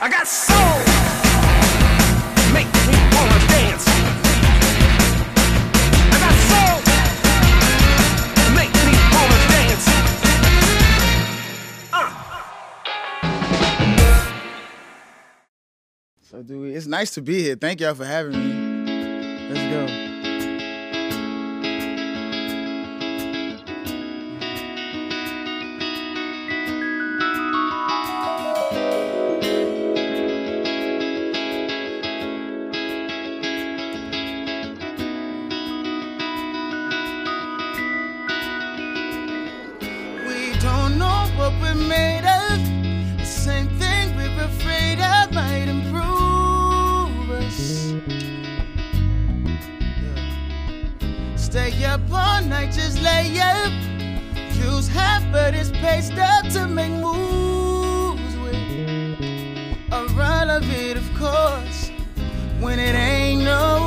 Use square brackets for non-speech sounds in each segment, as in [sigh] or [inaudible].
I got soul. Make me wanna dance. I got soul. Make me wanna dance. Uh. So, dude, it's nice to be here. Thank y'all for having me. Let's go. Up all night, just lay up. Use half, but it's paced up to make moves with a run of it, of course. When it ain't no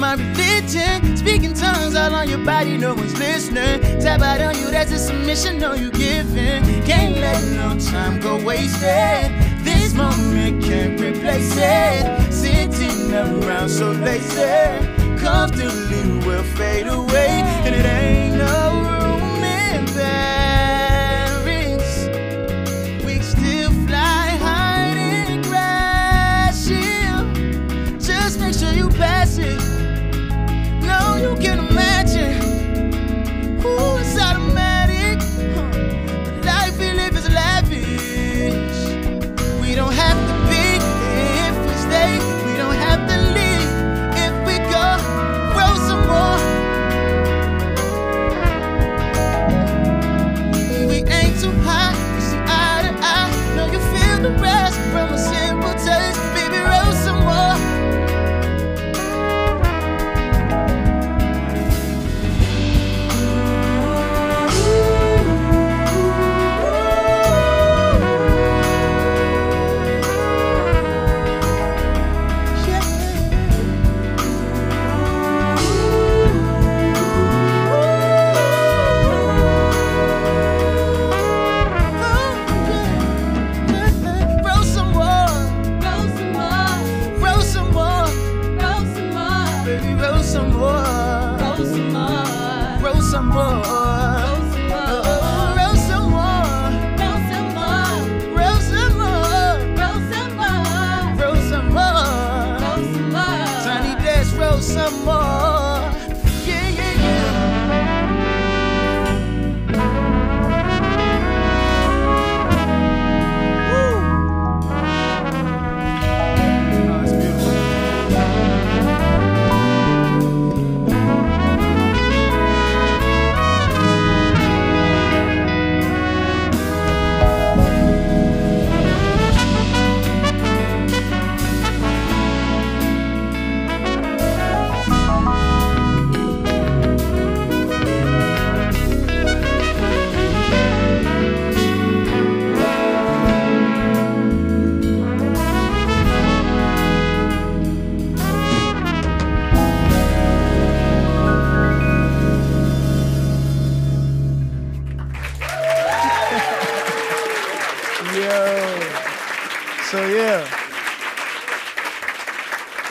my religion. Speaking tongues all on your body, no one's listening. Tap out on you, that's a submission, no you giving. Can't let no time go wasted. This moment can't replace it. Sitting around so lazy, comfortably will fade away, and it ain't no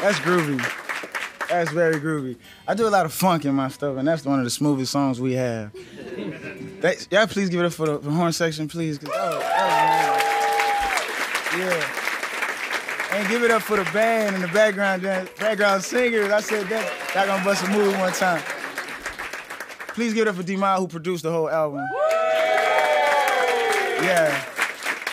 That's groovy. That's very groovy. I do a lot of funk in my stuff, and that's one of the smoothest songs we have. That, y'all please give it up for the, the horn section, please. 'cause was amazing. yeah. And give it up for the band and the background dan- background singers. I said that y'all gonna bust a move one time. Please give it up for D who produced the whole album. Yeah.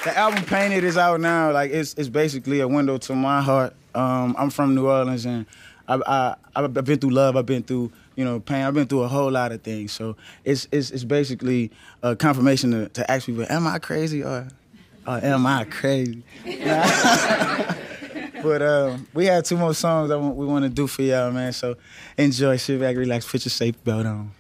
the album Painted is out now. Like it's it's basically a window to my heart. Um, I'm from New Orleans and I, I I've been through love. I've been through you know pain. I've been through a whole lot of things. So it's it's it's basically a confirmation to, to ask people, am I crazy or, or am I crazy? [laughs] but um, we have two more songs that we want to do for y'all, man. So enjoy, sit back, relax, put your safety belt on.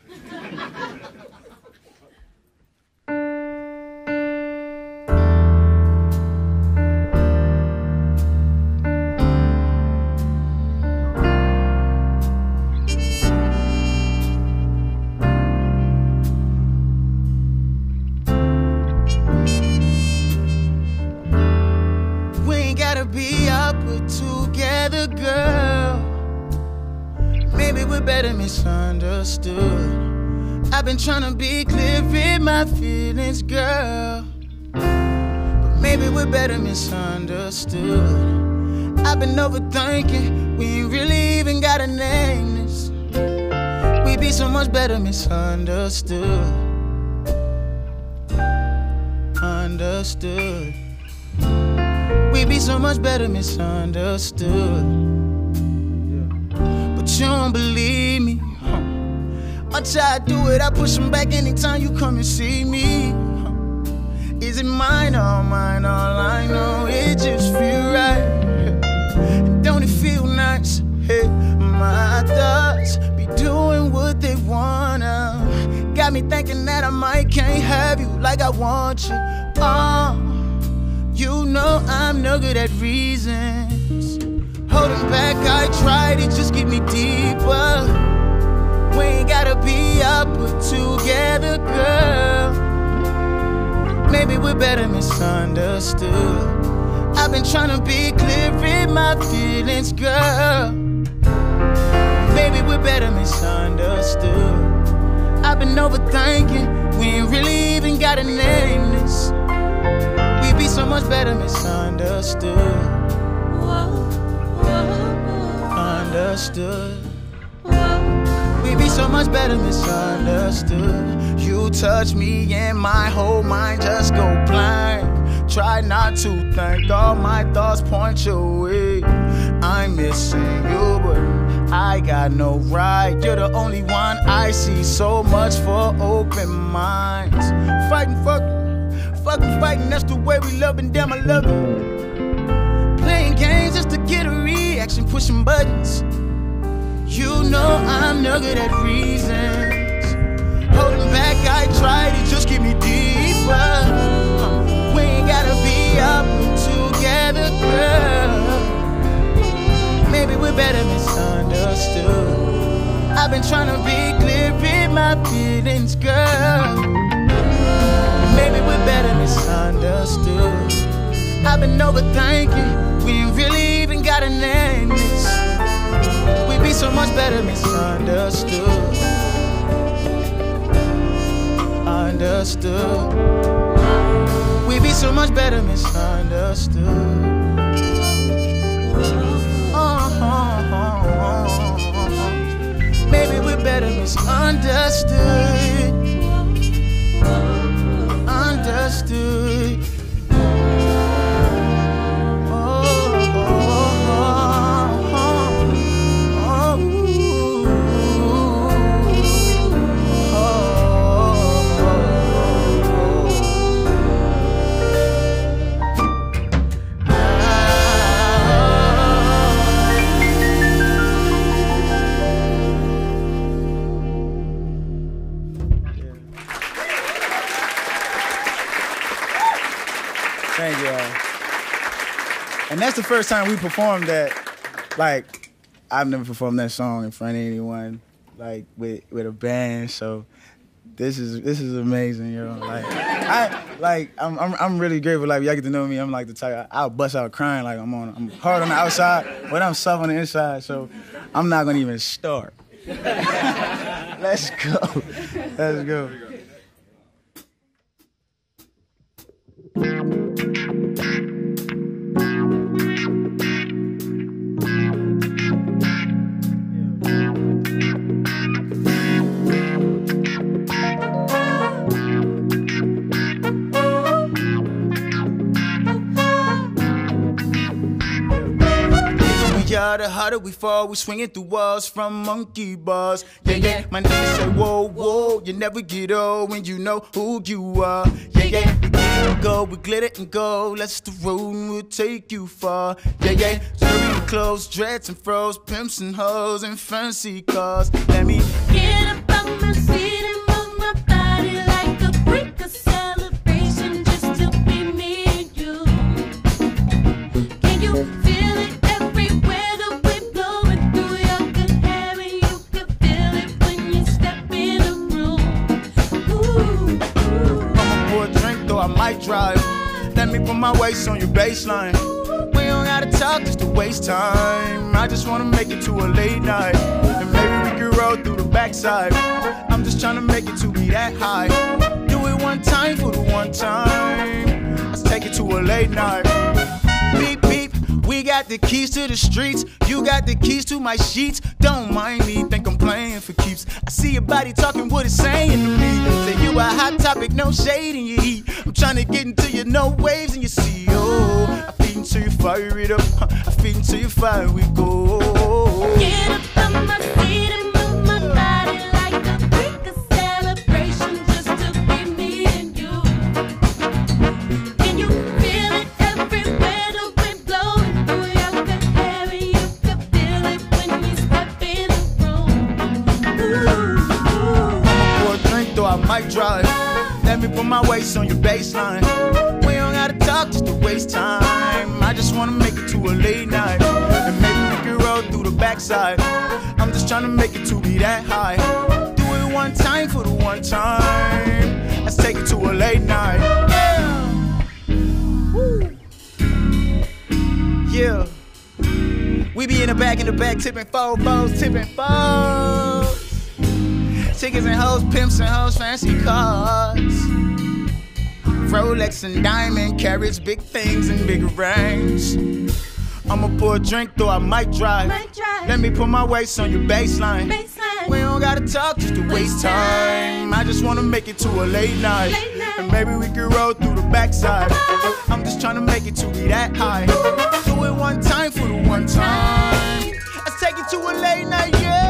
Misunderstood. I've been trying to be clear in my feelings, girl. But maybe we're better misunderstood. I've been overthinking, we ain't really even gotta name this. We'd be so much better misunderstood. Understood. We'd be so much better misunderstood. You don't believe me. huh? I try to do it, I push them back anytime you come and see me. Is it mine or mine? All I know it just feel right. Don't it feel nice? Hey, my thoughts be doing what they wanna. Got me thinking that I might can't have you like I want you. Oh. You know I'm no good at reasons. Holding back, I tried it, just get me deeper. We ain't gotta be up but together, girl. Maybe we're better misunderstood. I've been trying to be clear in my feelings, girl. Maybe we're better misunderstood. I've been overthinking, we ain't really even gotta name this. We'd be so much better misunderstood. We'd be so much better misunderstood. You touch me and my whole mind just go blank. Try not to think, all my thoughts point your way. I'm missing you, but I got no right. You're the only one I see. So much for open minds. Fighting, fucking, fucking, fighting. That's the way we love and damn, I love it. Reaction, pushing buttons. You know I'm no good at reasons. Holding back, I tried it, just get me deeper. We ain't gotta be up together, girl. Maybe we're better misunderstood. I've been trying to be clear in my feelings, girl. Maybe we're better misunderstood. I've been overthinking, we really so much better misunderstood. Understood. We'd be so much better misunderstood. Uh-huh. Maybe we're better misunderstood. Understood. Thank you all. And that's the first time we performed that. Like, I've never performed that song in front of anyone, like with with a band. So this is this is amazing, yo. Like, I like I'm I'm, I'm really grateful. Like y'all get to know me. I'm like the type I'll bust out crying. Like I'm on I'm hard on the outside, but I'm soft on the inside. So I'm not gonna even start. [laughs] Let's go. Let's go. Harder, the harder we fall. We swinging through walls from monkey bars. Yeah, yeah. My niggas say, whoa, whoa. You never get old when you know who you are. Yeah, yeah. We glitter and go, we glitter and go. Let's the road and we'll take you far. Yeah, yeah. Jewelry, clothes, dreads and froze, pimps and hoes and fancy cars. Let me Get up waist on your baseline. We don't gotta talk just to waste time. I just wanna make it to a late night. And maybe we can roll through the backside. I'm just trying to make it to be that high. Do it one time for the one time. Let's take it to a late night. Beep. We got the keys to the streets. You got the keys to my sheets. Don't mind me, think I'm playing for keeps. I see your body talking what it's saying to me. Say you a hot topic, no shade in your heat. I'm trying to get into your no waves in your sea. Oh, I feed into you, fire it up. I feed into you, fire we go. Get up on my seat on your baseline. We don't gotta talk just to waste time. I just wanna make it to a late night. And maybe we can roll through the backside. I'm just trying to make it to be that high. Do it one time for the one time. Let's take it to a late night. Yeah. Woo. Yeah. We be in the back, in the back, tipping four bows, tipping fours. Chickens and hoes, pimps and hoes, fancy cars. Rolex and diamond carats, big things and big rings. I'ma pour a drink, though I might drive. Might drive. Let me put my waist on your baseline. baseline. We don't gotta talk just to waste Waste time. time. I just wanna make it to a late night. Late night. And maybe we can roll through the backside. Uh-huh. I'm just trying to make it to be that high. Do it one time for the one time. Let's take it to a late night. Yeah.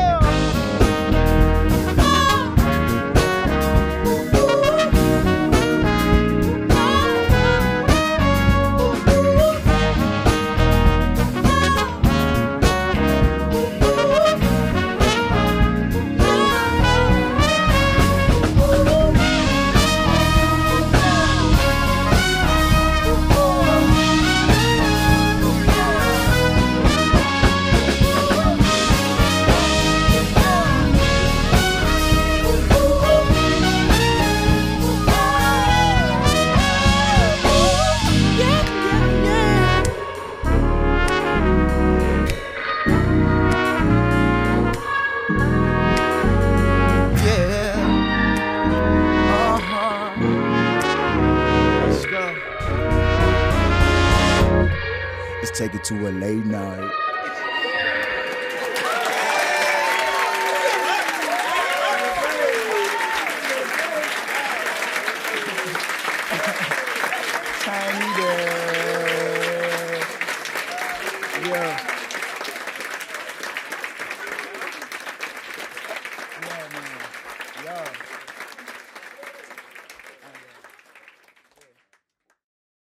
to a late night.